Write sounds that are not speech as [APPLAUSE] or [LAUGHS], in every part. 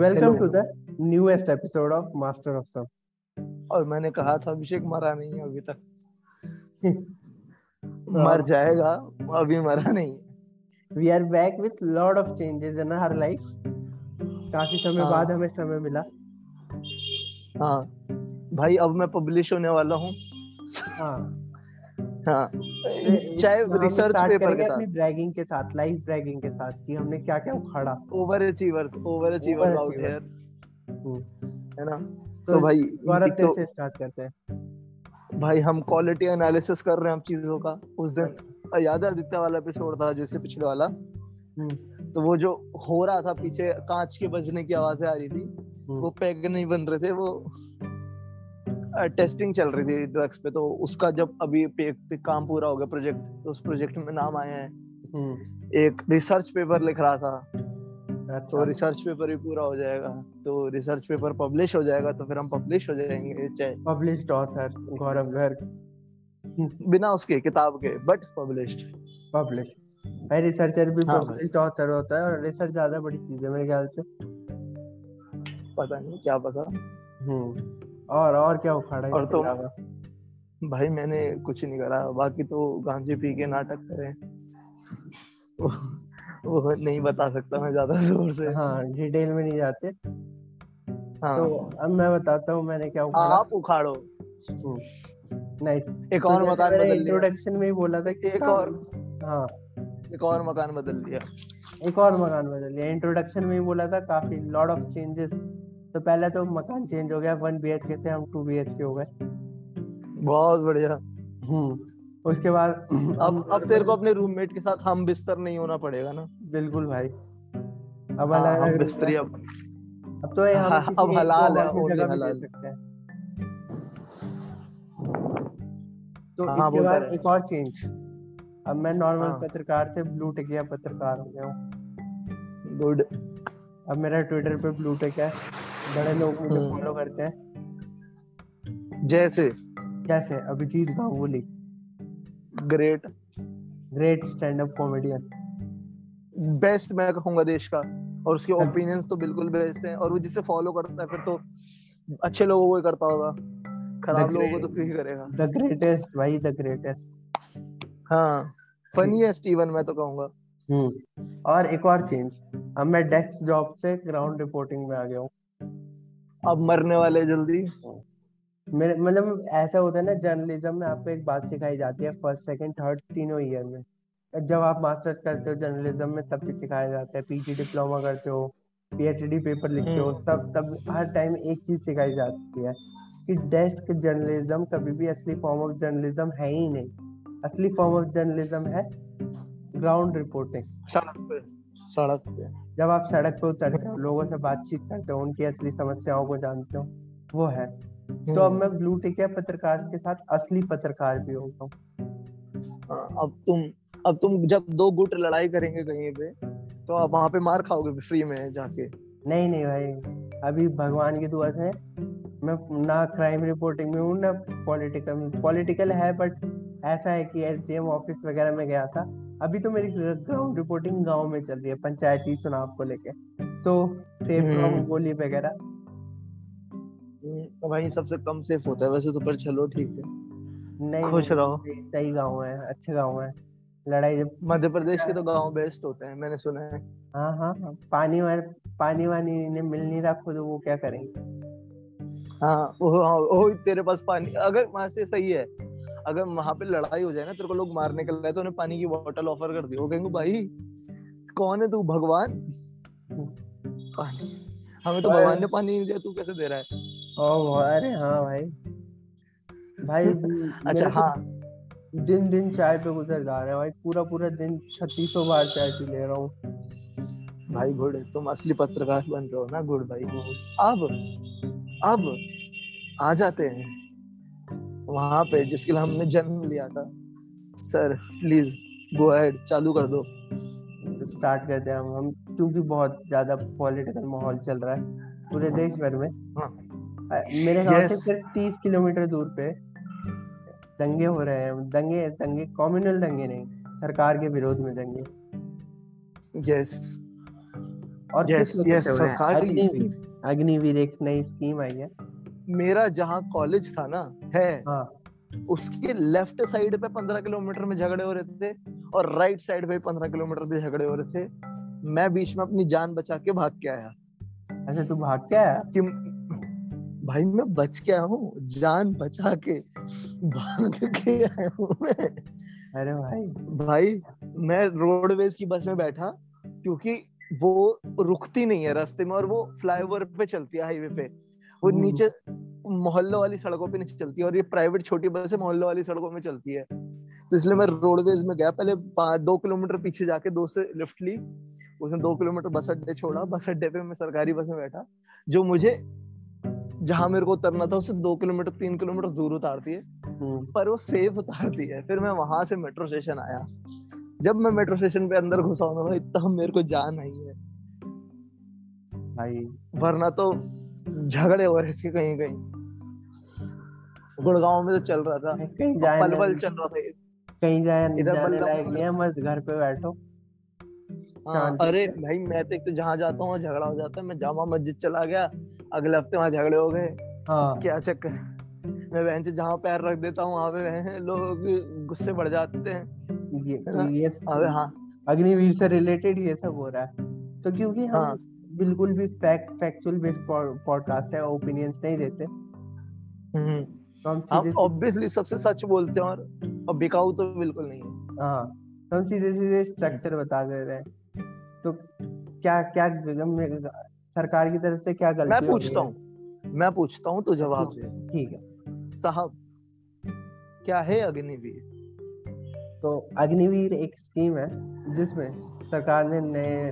Welcome to the newest episode of master of some और मैंने कहा था अभिषेक मरा नहीं है अभी तक. [LAUGHS] मर जाएगा अभी मरा नहीं we are back with lot of changes in our life काफ़ी समय हाँ। बाद हमें समय मिला। हाँ। भाई अब मैं पब्लिश होने वाला हूँ। हाँ। हाँ। चाहे रिसर्च पेपर के साथ। ब्रैगिंग के साथ लाइफ ब्रैगिंग के साथ कि हमने क्या क्या उखाड़ा। Overachievers overachievers out here hmm. है ना? तो तो भाई गौरव तो से स्टार्ट करते हैं। भाई हम क्वालिटी एनालिसिस कर रहे हैं हम चीज़ों का। उस दिन याद है आदित्य वाला एपिसोड था जैसे पिछले वाला। हम्म, तो वो जो हो रहा था पीछे कांच के बजने की आवाज़ें आ रही थी हम्म, वो पैग नहीं बन रहे थे वो टेस्टिंग चल रही थी ड्रग्स पे तो उसका जब अभी पे, पे काम पूरा हो गया प्रोजेक्ट तो उस प्रोजेक्ट में नाम आए हैं। हम्म, एक रिसर्च पेपर लिख रहा था। तो अच्छा रिसर्च पेपर भी पूरा हो जाएगा। तो रिसर्च पेपर पब्लिश हो जाएगा तो फिर हम पब्लिश हो जाएँगे चाहे। Published author Gaurav Garg. बिना उसके किताब के बट पब्लिश्ड पब्लिश भाई रिसर्चर भी हाँ पब्लिश्ड ऑथर होता है और रिसर्च ज़्यादा बड़ी चीज़ है मेरे ख्याल से। पता नहीं क्या पता। हम्म। और और क्या उखाड़ा और? अलावा? भाई मैंने कुछ नहीं करा बाकी तो गांजे पी के नाटक करे। वो, वो नहीं बता सकता मैं ज़्यादा ज़ोर से। हाँ डिटेल में नहीं जाते। हाँ। तो अब मैं बताता हूँ मैंने क्या उखाड़ा। आप उखाड़ो। नाइस एक और मकान बदल लिया। इंट्रोडक्शन में ही बोला था कि एक हाँ, और। हाँ। एक और मकान बदल लिया। एक और मकान बदल लिया। इंट्रोडक्शन में ही बोला था काफ़ी लॉट ऑफ़ चेंजेस तो पहले तो मकान चेंज हो गया वन बी एच के से हम टू बी एच के हो गए। बहुत बढ़िया। हम्म। उसके बाद अब अब तेरे को अपने रूममेट के साथ हम बिस्तर नहीं होना पड़ेगा ना? बिल्कुल भाई। अब हाँ, हम बिस्तरी अब अब तो हम हाँ, अब हलाल है, हलाल। तो हाँ, इसके बाद एक और चेंज अब मैं नॉर्मल हाँ। पत्रकार से ब्लू टिकिया पत्रकार हो गया हूँ। गुड अब मेरा ट्विटर पे ब्लू टिक है। बड़े लोग मुझे। फॉलो करते हैं। जैसे कैसे Abhijeet Ganguly. Great great stand up comedian best मैं कहूँगा देश का। और उसके हाँ। ओपिनियंस तो बिल्कुल बेस्ट हैं। और वो जिसे फॉलो करता है फिर तो अच्छे लोगों को ही करता होगा। खराब लोगों को तो क्यों ही करेगा? द ग्रेटेस्ट भाई द ग्रेटेस्ट हाँ फनीएस्ट इवन मैं तो कहूँगा। हम्म। और एक और चेंज अब मैं डेस्क जॉब से ग्राउंड रिपोर्टिंग में आ गया हूँ। अब मरने वाले जल्दी। मेरे मतलब ऐसा होता है ना जर्नलिज्म में आपको एक बात सिखाई जाती है फ़र्स्ट सेकंड थर्ड तीनों ईयर में। जब आप मास्टर्स करते हो जर्नलिज्म में तब भी सिखाया जाता है पीजी डिप्लोमा करते हो पीएचडी पेपर लिखते हो हम्म। सब तब हर टाइम एक चीज़ सिखाई जाती है कि डेस्क जर्नलिज्म कभी भी असली फॉर्म ऑफ़ जर्नलिज्म है ही नहीं। असली फॉर्म ऑफ़ जर्नलिज्म है ग्राउंड रिपोर्टिंग सड़क पे। जब आप सड़क पे उतरते हो [LAUGHS] लोगों से बातचीत करते हो उनकी असली समस्याओं को जानते हो वो है। तो अब मैं ब्लू टिक पत्रकार के साथ असली पत्रकार भी हो गया हूँ हाँ, अब तुम अब तुम जब दो गुट लड़ाई करेंगे कहीं पे तो आप वहाँ पे मार खाओगे फ्री में जाके। नहीं नहीं भाई अभी भगवान की दुआ से मैं ना क्राइम रिपोर्टिंग में हूँ ना पॉलिटिकल पॉलिटिकल है बट ऐसा है कि एसडीएम ऑफ़िस वगैरह में गया था। अभी तो मेरी ग्राउंड रिपोर्टिंग गाँव में चल रही है पंचायती चुनाव को लेके। So safe from. गोली वगैरह। हम्म, वहीं सबसे कम सेफ़ होता है वैसे तो पर चलो ठीक है। नहीं खुश रहो। सही गाँव है अच्छे गाँव है। लड़ाई जब मध्य प्रदेश के तो गाँव बेस्ट होते हैं मैंने सुना है। हाँ हाँ हाँ पानी वानी पानी वानी इन्हें मिल नहीं रहा खुद वो क्या करेंगे? हाँ वो हाँ वो तेरे पास पानी अगर वहाँ से सही है अगर वहाँ पे लड़ाई हो जाए ना तेरे को लोग मारने के लिए तो उन्हें पानी की बोतल ऑफ़र कर दी। वो कहेंगे भाई कौन है तू? भगवान? पानी। हमें तो भगवान ने पानी नहीं दिया तू कैसे दे रहा है? ओ अरे हाँ भाई। भाई [LAUGHS] अच्छा हाँ। दिन दिन चाय पे गुजर जा रहा है भाई। पूरा पूरा दिन छत्तीसों बार चाय पी ले रहा हूँ। भाई गुड तुम असली पत्रकार बन रहे हो ना गुड भाई। अब अब आ जाते हैं। वहाँ पे जिसके लिए हमने जन्म लिया था। सर प्लीज़ गो अहेड चालू कर दो। स्टार्ट करते हैं हम। हम क्योंकि बहुत ज़्यादा पॉलिटिकल माहौल चल रहा है पूरे देश भर में। हाँ। मेरे ख्याल से Yes. सिर्फ़ तीस किलोमीटर दूर पे दंगे हो रहे हैं। दंगे दंगे कम्युनल दंगे नहीं सरकार के विरोध में दंगे। यस और Yes, लोग yes, से हो हैं? सरकारी- अग्निवीर अग्निवीर एक नई स्कीम आई है। मेरा जहाँ कॉलेज था ना है हाँ। उसके लेफ़्ट साइड पे पंद्रह किलोमीटर में झगड़े हो रहे थे और राइट साइड पे पंद्रह किलोमीटर पे झगड़े हो रहे थे। मैं बीच में अपनी जान बचा के भाग के आया। अच्छा तू भाग के आया? कि भाई मैं बच के आया हूँ जान बचा के भाग के आया हूँ मैं। अरे भाई। भाई मैं रोडवेज़ की बस में बैठा क्योंकि वो रुकती नहीं है रास्ते में और वो फ्लाईओवर पे चलती है हाईवे पे। वो हम्म। नीचे मोहल्लों वाली सड़कों पे नहीं चलती है और ये प्राइवेट छोटी बस है मोहल्लों वाली सड़कों में चलती है। तो इसलिए मैं रोडवेज़ में गया पहले दो किलोमीटर पीछे जाके दो से लिफ्ट ली उसने दो किलोमीटर बस अड्डे छोड़ा बस अड्डे पे मैं सरकारी बस में बैठा जो मुझे जहाँ मेरे को उतरना था उससे दो किलोमीटर तीन किलोमीटर दूर उतारती है हम्म, पर वो सेफ़ उतारती है। फिर मैं वहाँ से मेट्रो स्टेशन आया। जब मैं मेट्रो स्टेशन पे अंदर घुसा हूँ ना भाई मेरे को जान आई है। भाई वरना तो झगड़े हो रहे थे कहीं कहीं। गुड़गांव में तो चल रहा था। कहीं जाए पल पल चल रहा था। कहीं जाए इधर जाने बल्लभ लायक नहीं है घर पे बैठो। हाँ, अरे भाई मैं तो एक तो जहाँ जाता हूँ झगड़ा हो जाता है। मैं जामा मस्जिद चला गया। अगले हफ़्ते वहाँ झगड़े हो गए। हाँ। क्या चक्कर? मैं बहन से जहाँ पैर रख देता हूँ वहाँ पे लोग गुस्से बढ़ जाते हैं। ये ना? ये अबे हाँ। अग्निवीर से रिलेटेड ये सब हो रहा है। तो क्योंकि हम हाँ। बिल्कुल भी फैक्ट फैक्चुअल बेस्ड पॉडकास्ट है ओपिनियंस नहीं देते। हम्म। तो हम ऑब्वियसली सबसे सच बोलते हैं और और बिकाऊ तो बिल्कुल नहीं है। हाँ तो हम सीधे सीधे स्ट्रक्चर बता दे रहे हैं। तो क्या क्या सरकार की तरफ़ से क्या गलती मैं पूछता है? मैं पूछता हूँ तो जवाब दे। ठीक है। साहब क्या है अग्निवीर? तो अग्निवीर एक स्कीम है जिसमें सरकार ने नए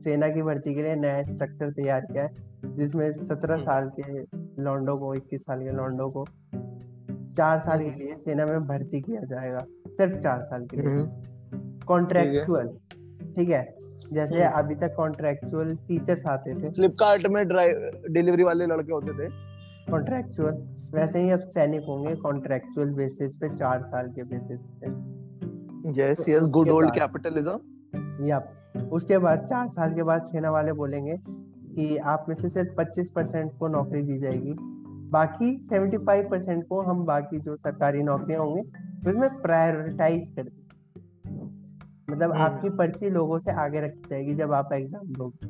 सेना की भर्ती के लिए नया स्ट्रक्चर तैयार किया है जिसमें सत्रह हम्म। साल के लॉन्डो को इक्कीस साल के लौंडो को चार साल के हम्म। लिए सेना में भर्ती किया जाएगा सिर्फ़ चार साल के लिए। हम्म, कॉन्ट्रेक्चुअल ठीक है? जैसे। अभी तक कॉन्ट्रेक्चुअल टीचर्स आते थे। फ्लिपकार्ट में डिलीवरी वाले लड़के होते थे। कॉन्ट्रेक्चुअल वैसे ही अब सैनिक होंगे कॉन्ट्रेक्चुअल बेसिस पे चार साल के बेसिस पे। Yes yes good old capitalism या उसके बाद चार साल के बाद सेना वाले बोलेंगे कि आप में से सिर्फ़ पच्चीस परसेंट को नौकरी दी जाएगी। बाकी सेवेंटी फाइव परसेंट को हम बाकी जो सरकारी नौकरियाँ होंगी उसमें प्रायोरिटाइज कर देंगे। मतलब हम्म। आपकी पर्ची लोगों से आगे रखी जाएगी जब आप एग्ज़ाम दोगे।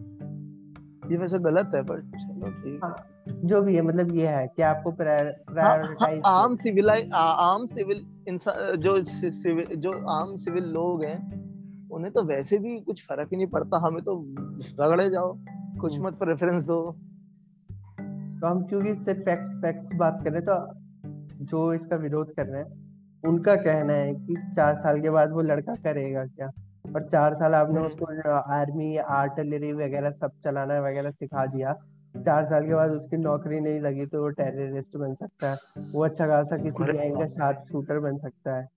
ये वैसे गलत है पर चलो ठीक हाँ, जो भी है मतलब ये है कि आपको हाँ, हाँ, प्रायोरिटाइज आम सिविल आम सिविल इंसान जो सिविल जो आम सिविल लोग हैं उन्हें तो वैसे भी कुछ फ़र्क ही नहीं पड़ता हमें तो रगड़े जाओ कुछ हम्म। मत प्रेफरेंस दो तो हम क्योंकि सिर्फ़ फैक्ट्स फैक्ट्स बात कर रहे हैं तो जो इसका विरोध कर रहे हैं उनका कहना है कि चार साल के बाद वो लड़का करेगा क्या और चार साल आपने हम्म। उसको आर्मी आर्टिलरी वगैरह सब चलाना वगैरह सिखा दिया चार साल के बाद उसकी नौकरी नहीं लगी तो वो टेररिस्ट बन सकता है वो अच्छा खासा किसी गैंग का। साथ शूटर बन सकता है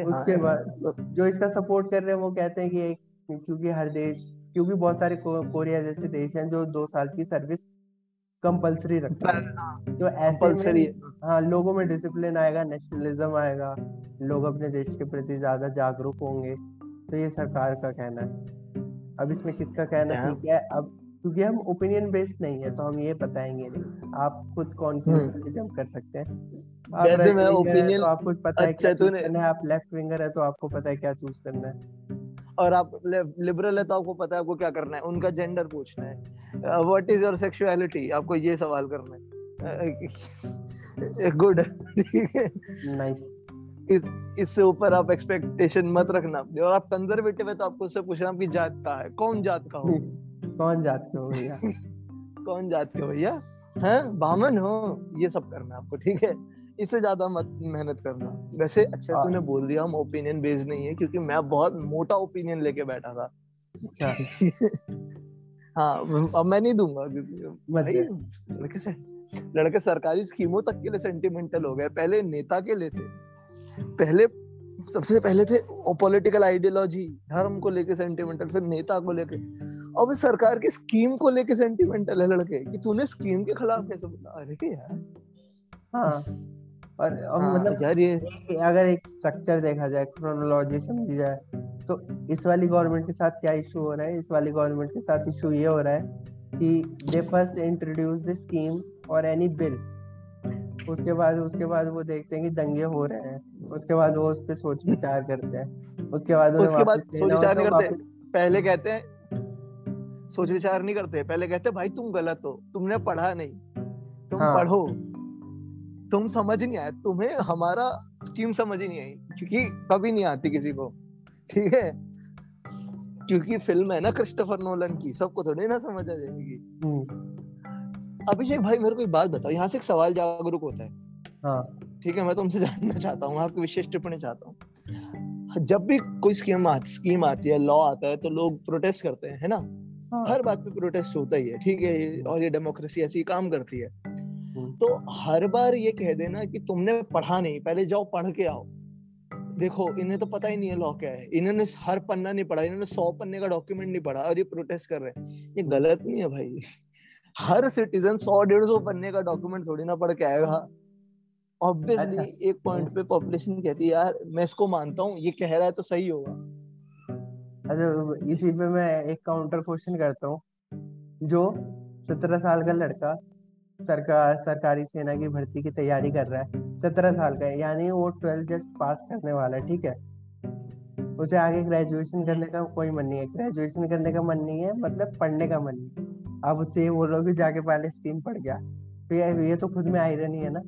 उसके हाँ, बाद- मतलब जो इसका सपोर्ट कर रहे हैं वो कहते हैं कि क्योंकि हर देश क्योंकि बहुत सारे को, कोरिया जैसे देश हैं जो दो साल की सर्विस कंपलसरी रखते हैं। तो ऐसे में हाँ। लोगों में डिसिप्लिन आएगा नेशनलिज्म आएगा लोग अपने देश के प्रति ज़्यादा जागरूक होंगे। तो ये सरकार का कहना है। अब इसमें किसका कहना हाँ। ठीक है? अब क्योंकि हम ओपिनियन बेस्ड नहीं है तो हम ये बताएँगे नहीं। आप खुद कंक्लूजन जंप कर सकते हैं। हम्म। जैसे मैं है opinion- तो आपको पता है अच्छा, क्या तूने- आप लेफ़्ट विंगर है तो आपको पता है क्या चूज़ करना है। और आप लिबरल है तो आपको पता है आपको क्या करना है उनका जेंडर पूछना है। व्हाट इज़ योर सेक्सुअलिटी आपको ये सवाल करना है। गुड [LAUGHS] ठीक है। नाइस इस इससे ऊपर आप एक्सपेक्टेशन मत रखना और आप कंजर्वेटिव है तो आपको उससे पूछना आपकी जात का है? कौन जात का हो? [LAUGHS] कौन जात के हो भैया? [LAUGHS] कौन जात के हो भैया? हैं? बामन हो? ये सब करना है आपको ठीक है? इससे ज़्यादा मत मेहनत करना। वैसे अच्छा हाँ। तूने बोल दिया हम ओपिनियन बेस्ड नहीं है क्योंकि मैं बहुत मोटा ओपिनियन लेके बैठा था। अच्छा। [LAUGHS] हाँ अब मैं नहीं दूँगा। लड़के से लड़के सरकारी स्कीमों तक के लिए सेंटिमेंटल हो गए। पहले नेता के लिए थे। पहले सबसे पहले थे पॉलिटिकल आइडियोलॉजी धर्म को लेके सेंटिमेंटल फिर नेता को लेके। अब सरकार की स्कीम को लेके सेंटिमेंटल है लड़के कि तूने स्कीम के खिलाफ कैसे बोला? अरे यार। हाँ। और, और हाँ, मतलब यार ये अगर एक स्ट्रक्चर देखा जाए क्रोनोलॉजी समझी जाए तो इस वाली गवर्नमेंट के साथ क्या इशू हो रहा है? इस वाली गवर्नमेंट के साथ इशू ये हो रहा है कि they first introduce the scheme और एनी बिल उसके बाद उसके बाद वो देखते हैं कि दंगे हो रहे हैं। उसके बाद वो उस पर सोच विचार करते हैं। उसके बाद उसके बाद सोच विचार नहीं करते। पहले कहते हैं सोच विचार नहीं करते। पहले कहते भाई तुम गलत हो तुमने पढ़ा नहीं तुम हाँ. पढ़ो। तुम समझ नहीं आया तुम्हें हमारा स्कीम समझ ही नहीं आई क्योंकि कभी नहीं आती किसी को ठीक है? क्योंकि फ़िल्म है ना क्रिस्टोफर नोलन की सबको थोड़ी ना समझ आ जाएगी। हम्म। अभिषेक भाई मेरे को एक बात बताओ यहाँ से एक सवाल जागरूक होता है। हाँ। ठीक है मैं तुमसे जानना चाहता हूँ आपकी विशेष टिप्पणी चाहता हूँ। जब भी कोई स्कीम आ, स्कीम आती है लॉ आता है तो लोग प्रोटेस्ट करते हैं है ना? हाँ. हर बात पे प्रोटेस्ट होता ही है ठीक है? और ये डेमोक्रेसी ऐसी काम करती है। तो हर बार ये कह देना कि तुमने पढ़ा नहीं पहले जाओ पढ़ के आओ। देखो इन्हें तो पता ही नहीं है लॉ क्या है। इन्होंने हर पन्ना नहीं पढ़ा इन्होंने सौ पन्ने का डॉक्यूमेंट नहीं पढ़ा और ये प्रोटेस्ट कर रहे हैं। ये गलत नहीं है भाई। [LAUGHS] हर सिटीजन सौ डेढ़ सौ पन्ने का डॉक्यूमेंट थोड़ी ना पढ़ के आएगा। ऑब्वियसली अच्छा। [LAUGHS] एक पॉइंट पे पॉपुलेशन कहती है यार मैं इसको मानता हूँ ये कह रहा है तो सही होगा। अरे इसी पे मैं एक काउंटर क्वेश्चन करता हूँ। जो सत्रह साल का लड़का सरकार सरकारी सेना की भर्ती की तैयारी कर रहा है, सत्रह साल का यानी वो ट्वेल्थ जस्ट पास करने वाला है, ठीक है? उसे आगे ग्रेजुएशन करने का कोई मन नहीं है। ग्रेजुएशन करने का मन नहीं है मतलब पढ़ने का मन नहीं अब उससे ये बोलोगे जाके पहले स्कीम पढ़ गया। तो ये ये तो खुद में आयरनी है ना?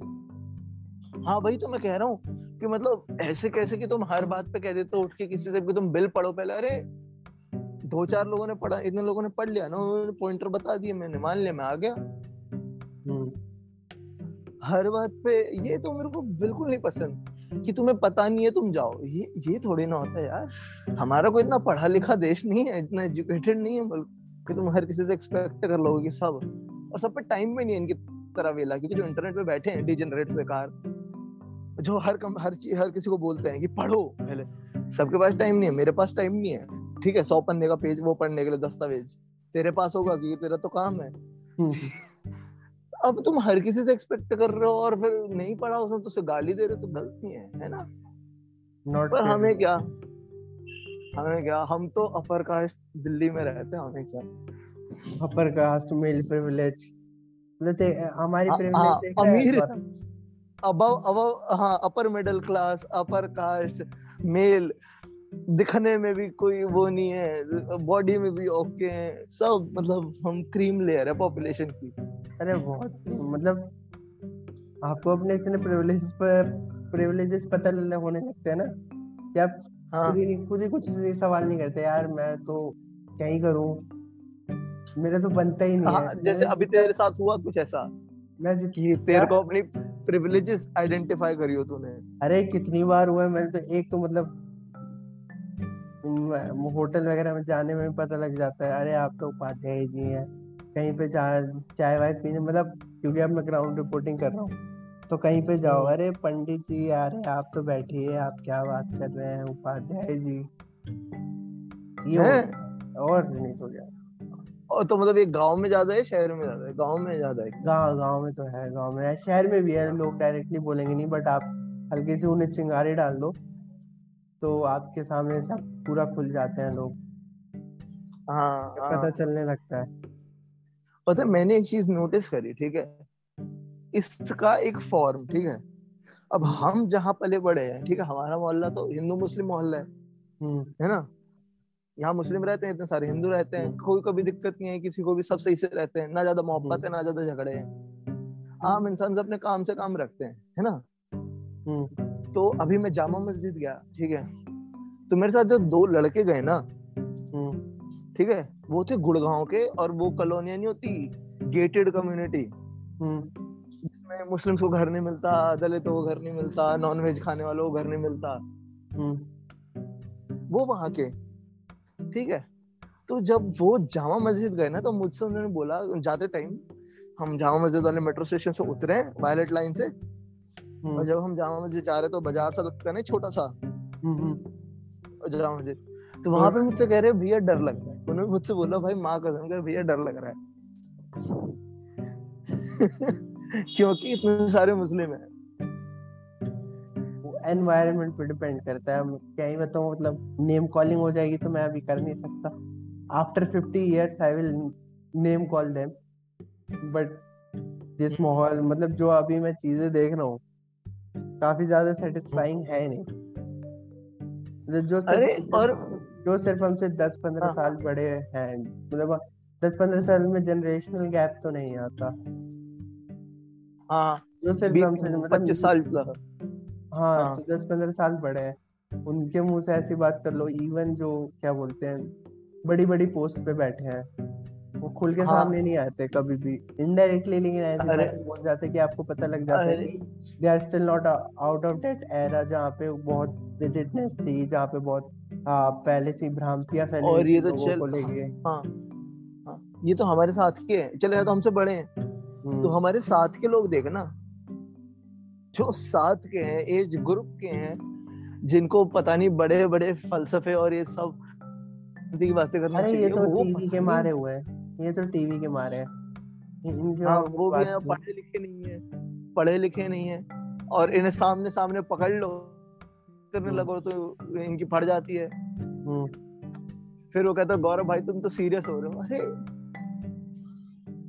हाँ भाई तो मैं कह रहा हूँ कि मतलब ऐसे कैसे कि तुम हर बात पे कह देते हो, उठ के किसी से कि तुम बिल पढ़ो पहले। अरे, दो चार लोगों ने पढ़ा, इतने लोगों ने पढ़ लिया ना, उन्होंने पॉइंटर बता दिए, मैंने मान लिया, मैं आ गया। हर बात पे ये तो मेरे को बिल्कुल नहीं पसंद कि तुम्हें पता नहीं है तुम जाओ। ये ये थोड़ी ना होता है यार। हमारा कोई इतना पढ़ा लिखा देश नहीं है इतना एजुकेटेड नहीं है कि तुम हर किसी से एक्सपेक्ट कर लोगे सब और सब पे टाइम भी नहीं है इनकी तरह वेला क्योंकि जो इंटरनेट पे बैठे हैं डिजेनरेट बेकार जो हर कम हर चीज़ हर किसी को बोलते हैं कि पढ़ो पहले। सबके पास टाइम नहीं है मेरे पास टाइम नहीं है। ठीक है सौ पन्ने का पेज वो पढ़ने के लिए दस्तावेज़। तेरे पास होगा क्योंकि तेरा तो काम है। हम्म। अब तुम हर किसी से एक्सपेक्ट कर रहे हो और फिर नहीं पढ़ा उसने तो उसे गाली दे रहे हो तो गलती है है ना? Not पर हमें क्या? हमें क्या? हम तो अपर कास्ट दिल्ली में रहते हैं हमें क्या? अपर कास्ट मेल प्रिविलेज हमारी प्रिविलेज अमीर अबव अबव हाँ upper middle class upper caste male दिखने में भी कोई वो नहीं है बॉडी में भी ओके है सब मतलब हम क्रीम लेयर है पॉपुलेशन की। अरे बहुत मतलब आपको अपने इतने प्रिविलेजेस पर प्रिविलेजेस पता होने लगते हैं ना कि आप हाँ. खुद ही खुद ही कुछ सवाल नहीं करते यार मैं तो क्या ही करूँ? मेरा तो बनता ही नहीं हाँ, है। जैसे अभी तेरे साथ हुआ कुछ ऐसा? मैं कि तेरे को अपनी प्रिविलेजेस आइडेंटिफाई करी हो तूने। अरे कितनी बार हुआ है मैंने तो एक तो मतलब होटल वगैरह में जाने में पता लग जाता है अरे आप तो उपाध्याय जी हैं कहीं पे चाय चाय वाय पीने मतलब क्योंकि अब मैं ग्राउंड रिपोर्टिंग कर रहा हूँ तो कहीं पे जाओ हम्म। अरे पंडित जी अरे आप तो बैठिए आप क्या बात कर रहे हैं उपाध्याय जी। ये है? और नहीं तो क्या। और तो मतलब ये गाँव में ज़्यादा है शहर में ज़्यादा है? गाँव में ज़्यादा है गाँव गाँव में तो है गाँव में है शहर में भी है लोग डायरेक्टली बोलेंगे नहीं बट आप हल्के से उन्हें चिंगारे डाल दो तो आपके सामने सब पूरा खुल जाते हैं लोग। हाँ पता हाँ। चलने लगता है। पता है मैंने एक चीज़ नोटिस करी ठीक है? इसका एक फॉर्म ठीक है? अब हम जहाँ पले बड़े हैं ठीक है? हमारा मोहल्ला तो हिंदू मुस्लिम मोहल्ला है। हम्म। है ना? यहाँ मुस्लिम रहते हैं इतने सारे हिंदू रहते हैं। कोई कभी दिक्कत नहीं है किसी को भी सब सही से रहते हैं। ना ज़्यादा मोहब्बत है ना ज़्यादा झगड़े हैं। आम इंसान से अपने काम से काम रखते हैं है ना? हम्म। तो अभी मैं जामा मस्जिद गया, ठीक है तो मेरे साथ जो दो लड़के गए ना हम्म। ठीक है वो थे गुड़गांव के और वो कॉलोनिया नहीं होती गेटेड कम्युनिटी हम्म। जिसमें मुस्लिम को घर नहीं मिलता, दलितों को घर नहीं मिलता नॉन वेज खाने वालों को घर नहीं मिलता हम्म। वो वहाँ के, ठीक है तो जब वो जामा मस्जिद गए ना तो मुझसे उन्होंने बोला, जाते टाइम हम जामा मस्जिद वाले मेट्रो स्टेशन से उतरे वायलेट लाइन से। और जब हम जामा मस्जिद जा रहे तो बाज़ार सा लगता है ना छोटा सा जामा मस्जिद। तो वहाँ पे मुझसे कह रहे भैया डर लग रहा है। उन्होंने मुझसे बोला भाई माँ कसम कर भैया डर लग रहा है। [LAUGHS] क्योंकि इतने सारे मुस्लिम है। एनवायरनमेंट पे डिपेंड करता है। क्या ही बताऊँ मतलब नेम कॉलिंग हो जाएगी तो मैं अभी कर नहीं सकता। After fifty years I will name call them but जिस माहौल मतलब जो अभी मैं चीज़ें देख रहा हूँ काफ़ी ज़्यादा सेटिस्फाइंग है नहीं। मतलब जो अरे और जो सिर्फ़ हमसे दस पंद्रह हाँ। साल बड़े हैं मतलब दस पंद्रह साल में जनरेशनल गैप तो नहीं आता। हाँ। जो सिर्फ़ हमसे मतलब पच्चीस साल हाँ हाँ। तो दस पंद्रह साल बड़े हैं। उनके मुँह से ऐसी बात कर लो इवन जो क्या बोलते हैं बड़ी बड़ी पोस्ट पे बैठे हैं। वो खुल के हाँ। सामने नहीं आते कभी भी। इनडायरेक्टली लेकिन ऐसी। बोल जाते कि आपको पता लग जाता है कि they are still not out of that era जहाँ पे बहुत रिजिडनेस थी जहाँ पे बहुत हाँ, पहले से भ्रांतियाँ फैली और ये तो चल- हाँ हाँ ये तो हमारे साथ के हैं। चले तो हमसे बड़े हैं। हम्म, तो हमारे साथ के लोग देखना जो साथ के हैं एज ग्रुप के हैं जिनको पता नहीं बड़े बड़े फलसफे और ये सब की बातें करना अरे ये चाहिए तो वो के मारे हुए हैं। ये तो टीवी के मारे हैं। हाँ वो भी है पढ़े लिखे नहीं है। पढ़े लिखे नहीं है। और इन्हें सामने सामने पकड़ लो। करने हम्म। लगो तो इनकी फट जाती है। हम्म, फिर वो कहता है गौरव भाई तुम तो सीरियस हो रहे हो। अरे!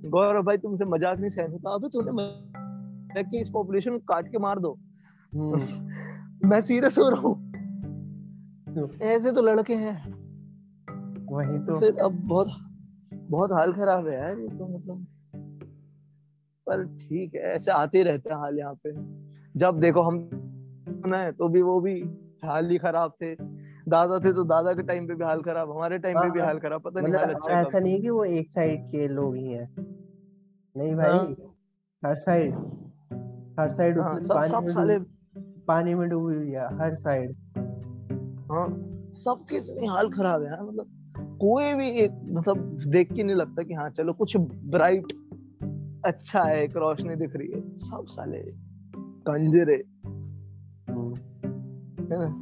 गौरव भाई तुमसे मज़ाक नहीं सहन होता अबे तूने की इस पॉपुलेशन को काट के मार दो। हम्म, [LAUGHS] मैं सीरियस हो रहा हूँ। ऐसे तो लड़के हैं। वही तो। फिर अब बहुत बहुत हाल खराब है यार ये तो मतलब। पर ठीक है ऐसे आते रहते हैं हाल यहाँ पे। जब देखो हम ना है तो भी वो भी हाल ही खराब थे। दादा थे तो दादा के टाइम पे भी हाल खराब हमारे टाइम पे भी हाँ, हाल खराब पता नहीं हाल मतलब अच्छा ऐसा नहीं कि वो एक साइड के लोग ही हैं। नहीं भाई हाँ। हर साइड हर साइड हाँ सब सब साले पानी में डूबी हुई है हर साइड। हाँ सबके इतनी हाल खराब है मतलब। कोई भी एक मतलब देख के नहीं लगता कि हाँ चलो कुछ ब्राइट अच्छा है एक रोशनी दिख रही है। सब साले कंजरे। है ना?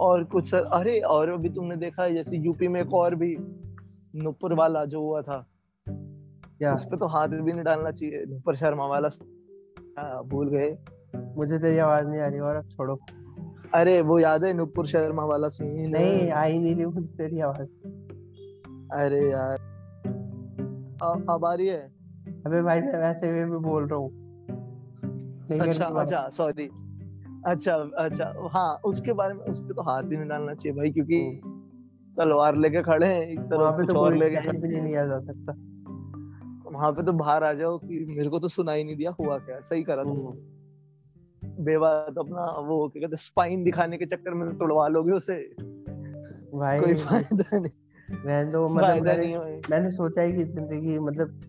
और कुछ सर अरे और अभी तुमने देखा है जैसे यूपी में एक और भी नुपुर वाला जो हुआ था क्या? उस पे तो हाथ भी नहीं डालना चाहिए नुपुर शर्मा वाला। हाँ, भूल गए। मुझे तेरी आवाज़ नहीं आ रही और अब छोड़ो। अरे वो याद है नुपुर शर्मा वाला सीन नहीं आई नहीं मुझे तेरी आवाज़। अरे यार। अब आ रही है? अबे भाई मैं वैसे वे में बोल रहा हूँ। अच्छा अच्छा सॉरी अच्छा अच्छा हाँ उसके बारे में उस पे तो हाथ ही नहीं डालना चाहिए भाई क्योंकि तलवार लेके खड़े हैं एक तरफ़ पे तो लेके भी खड़े नहीं लिया जा सकता। वहाँ पे तो बाहर आ जाओ कि मेरे को तो सुनाई नहीं दिया हुआ क्या? सही करा तुम हम्म। बेबात अपना वो क्या कहते स्पाइन दिखाने के चक्कर में तोड़वा लोगे उसे। भाई कोई फ़ायदा नहीं। रहने दो मतलब मैंने। मैंने सोचा है कि ज़िंदगी मतलब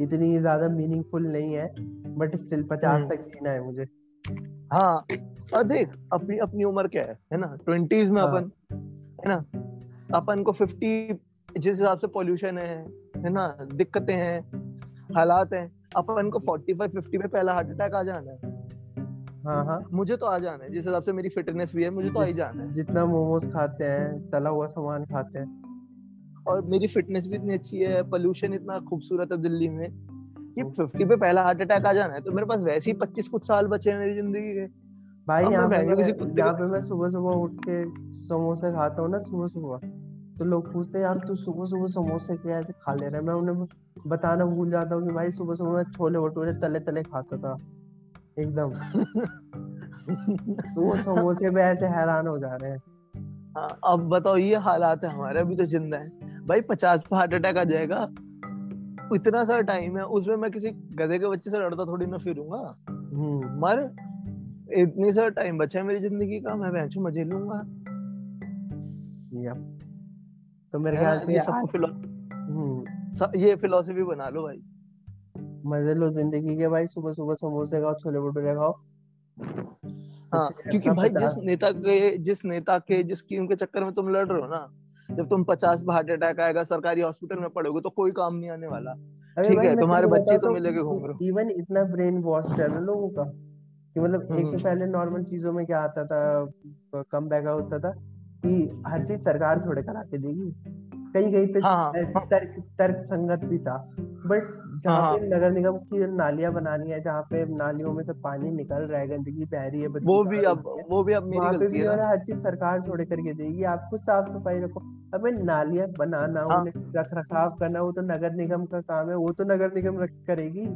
इतनी ज़्यादा मीनिंगफुल नहीं है बट स्टिल पचास हम्म। तक जीना है मुझे हाँ और देख अपनी अपनी उम्र क्या है है ना ट्वेंटीज में हाँ। अपन है ना अपन को फिफ्टी जिस हिसाब से पॉल्यूशन है है ना दिक्कतें हैं हालात हैं अपन को फोर्टी फाइव फिफ्टी में पहला हार्ट अटैक आ जाना है हाँ हाँ। मुझे तो आ जाना है जिस हिसाब से मेरी फिटनेस भी है मुझे तो आ ही जाना है। जितना मोमोज खाते हैं तला हुआ सामान खाते हैं। और मेरी फिटनेस भी इतनी अच्छी है पोल्यूशन इतना खूबसूरत है दिल्ली में कि हम्म। फिफ्टी पे पहला हार्ट अटैक आ जाना है तो मेरे पास वैसे ही पच्चीस कुछ साल बचे हैं मेरी ज़िंदगी के। भाई यहाँ पे किसी यहाँ पे मैं सुबह सुबह उठ के समोसे खाता हूँ ना सुबह सुबह तो लोग पूछते हैं यार तू सुबह सुबह समोसे क्या ऐसे खा ले रहा है? मैं उन्हें बताना भूल जाता हूँ कि भाई सुबह सुबह मैं छोले भटूरे तले तले खाता था। एकदम। [LAUGHS] वो समोसे पे ऐसे हैरान हो जा रहे हैं। हाँ अब बताओ ये हालात है हमारे अभी तो ज़िंदा है। भाई पचास पे हार्ट अटैक आ जाएगा। इतना सा टाइम है उसमें मैं किसी गधे के बच्चे से लड़ता थोड़ी ना फिरूँगा। हम्म। मर इतनी सा टाइम बचा है मेरी ज़िंदगी का मैं भैंसू मज़े लूँगा। तो मेरे ख्याल से ये सब फिलो हम्म। ये फिलोसफी बना लो भाई। मज़े लो ज़िंदगी के भाई। सुबह सुबह समोसे खाओ छोले भटूरे खाओ। हाँ क्योंकि भाई जिस नेता के जिस नेता के जिस स्कीम के चक्कर में तुम लड़ रहे हो ना जब तुम पचास पे हार्ट अटैक आएगा सरकारी हॉस्पिटल में पड़ोगे तो कोई काम नहीं आने वाला। ठीक है, तुम्हारे बच्चे तो हूँ मिलेंगे घूम रहे हो। इवन इतना ब्रेन वॉश है ना लोगों का कि मतलब एक तो हम्म। पहले नॉर्मल चीज़ों में क्या आता था कम बैक होता था कि हर चीज़ सरकार थोड़े करा के देगी। कहीं कहीं पे हाँ, हाँ, तर्क तर्क संगत भी था। बट जहाँ हाँ। पे नगर निगम की नालियाँ बनानी है जहाँ पे नालियों में से पानी निकल रहा है गंदगी बह रही है वो भी अब हो। है वो भी अब मेरी गलती है हर चीज़ सरकार छोड़ करके देगी। आप खुद साफ़ सफ़ाई रखो। अबे नालियाँ बनाना हाँ। उन्हें रख रखाव करना वो तो नगर निगम का काम है वो तो नगर निगम करेगी।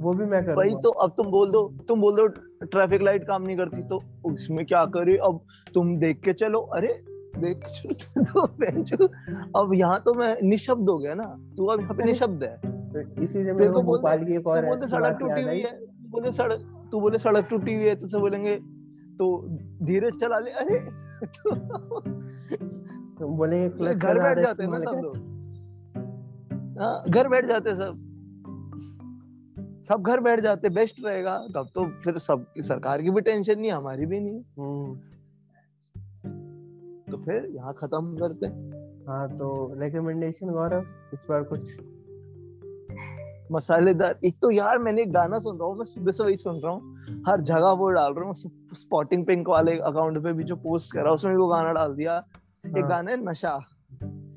वो भी मैं करूँगा। तो अब तुम बोल दो तुम बोल दो ट्रैफ़िक लाइट काम नहीं करती तो उसमें क्या करे? अब तुम देख के चलो। अरे देख [LAUGHS] तो बेंचो, अब यहाँ तो मैं निशब्द हो गया ना तू अब यहाँ पे निशब्द है। तो इसी से मेरे को भोपाल की एक तू और बोलते सड़क टूटी हुई है बोले सड़क तू बोले सड़क टूटी हुई है तुझसे बोलेंगे तो धीरे चला ले अरे तो तो बोलेंगे घर बैठ जाते हैं ना सब लोग। हाँ घर बैठ जाते सब। सब घर बैठ जाते बेस्ट रहेगा तब तो फिर सब सरकार की भी टेंशन नहीं हमारी भी नहीं हम्म। तो फिर यहाँ खत्म करते हैं। हाँ तो रिकमेंडेशन गौरव इस बार कुछ मसालेदार। एक तो यार मैंने एक गाना सुन रहा हूँ मैं सुबह से वही सुन रहा हूँ। हर जगह वो डाल रहा हूँ स्पॉटिंग पिंक वाले अकाउंट पे भी जो पोस्ट करा उसमें भी वो गाना डाल दिया। हाँ। एक हाँ। गाना है नशा।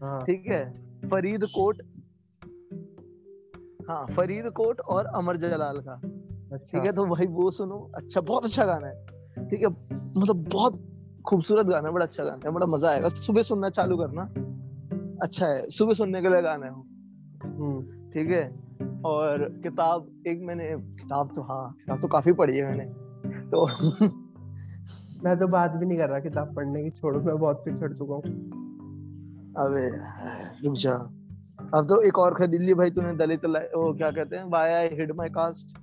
हाँ। ठीक है? फरीद कोट। हाँ फरीद कोट और अमर जलाल का। अच्छा। ठीक है? तो भाई वो सुनो अच्छा बहुत अच्छा गाना है। ठीक है? मतलब बहुत खूबसूरत गाना है बड़ा अच्छा गाना है बड़ा मज़ा आएगा। सुबह सुनना चालू करना। अच्छा है सुबह सुनने के लिए गाना है हम्म ठीक है। और किताब एक मैंने किताब तो हाँ किताब तो काफ़ी पढ़ी है मैंने। तो [LAUGHS] मैं तो बात भी नहीं कर रहा किताब पढ़ने की छोड़ो मैं बहुत पिछड़ चुका हूँ। अबे रुक जा। अब तो एक और खरीद ली भाई तूने दलित वो क्या कहते हैं why I hid my caste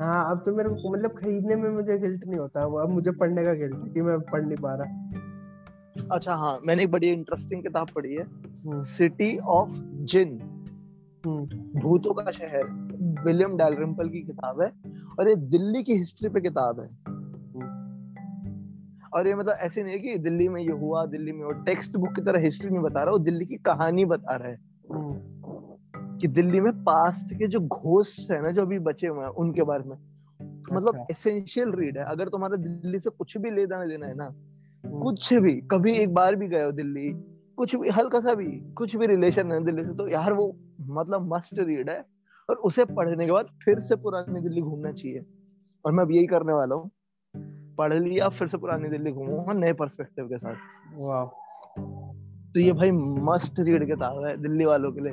हाँ अब तो मेरे को मतलब खरीदने में मुझे गिल्ट नहीं होता। वो अब मुझे पढ़ने का गिल्ट है कि मैं पढ़ नहीं पा रहा। अच्छा हाँ मैंने एक बड़ी इंटरेस्टिंग किताब पढ़ी है। हम्म। सिटी ऑफ़ जिन हम्म। भूतों का शहर। विलियम डैलरिम्पल की किताब है और ये दिल्ली की हिस्ट्री पे किताब है। और ये मतलब ऐसे नहीं है कि दिल्ली में ये हुआ दिल्ली में वो टेक्स्ट बुक की तरह हिस्ट्री नहीं बता रहा वो दिल्ली की कहानी बता रहा है। हम्म, कि दिल्ली में पास्ट के जो घोष है ना जो अभी बचे हुए हैं उनके बारे में। मतलब अच्छा। एसेंशियल रीड है। अगर तुम्हारा दिल्ली से कुछ भी लेना देना है ना हम्म, कुछ भी कभी एक बार भी गए हो दिल्ली कुछ भी हल्का सा भी कुछ भी रिलेशन है दिल्ली से तो यार वो मतलब मस्ट रीड है। और उसे पढ़ने के बाद फिर से पुरानी दिल्ली घूमना चाहिए। और मैं अब यही करने वाला हूँ। पढ़ लिया फिर से पुरानी दिल्ली घूमूँगा नए पर्सपेक्टिव के साथ। तो ये भाई मस्ट रीड किताब है दिल्ली वालों के लिए।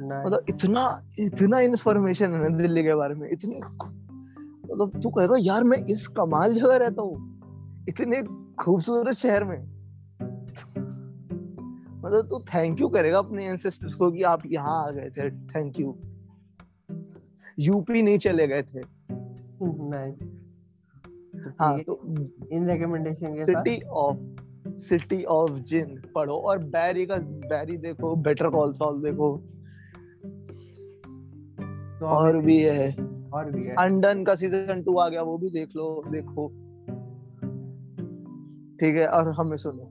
मतलब इतना इतना इंफॉर्मेशन है दिल्ली के बारे में इतनी मतलब तू कहेगा यार मैं इस कमाल जगह रहता हूँ इतने खूबसूरत शहर में। मतलब तू थैंक यू करेगा अपने एंसेस्टर्स को कि आप यहाँ आ गए थे थैंक यू यूपी नहीं चले गए थे। नाइस हाँ तो इन रिकमेंडेशन के साथ? City of city of jinn पढ़ो और बैरी का बैरी देखो बेटर कॉल सॉल्व देखो। तो और भी है। और भी है। अंडन का सीज़न टू आ गया वो भी देख लो देखो। ठीक है और हमें सुनो।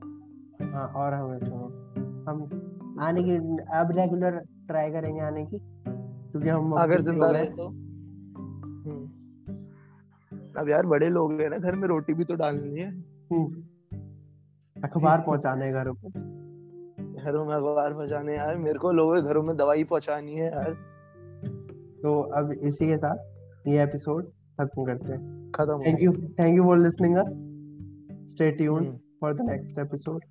हाँ और हमें सुनो। हम आने की अब रेगुलर ट्राई करेंगे आने की क्योंकि हम अगर ज़िंदा रहे तो। हम्म। अब यार बड़े लोग हैं ना घर में रोटी भी तो डालनी है। हम्म। अखबार पहुँचाने घरों पे घरों में अखबार पहुँचाने यार मेरे को लोगों के घरों में दवाई पहुंचानी है यार। तो अब इसी के साथ ये एपिसोड खत्म करते हैं। खत्म thank you thank you for listening us stay tuned. For the next episode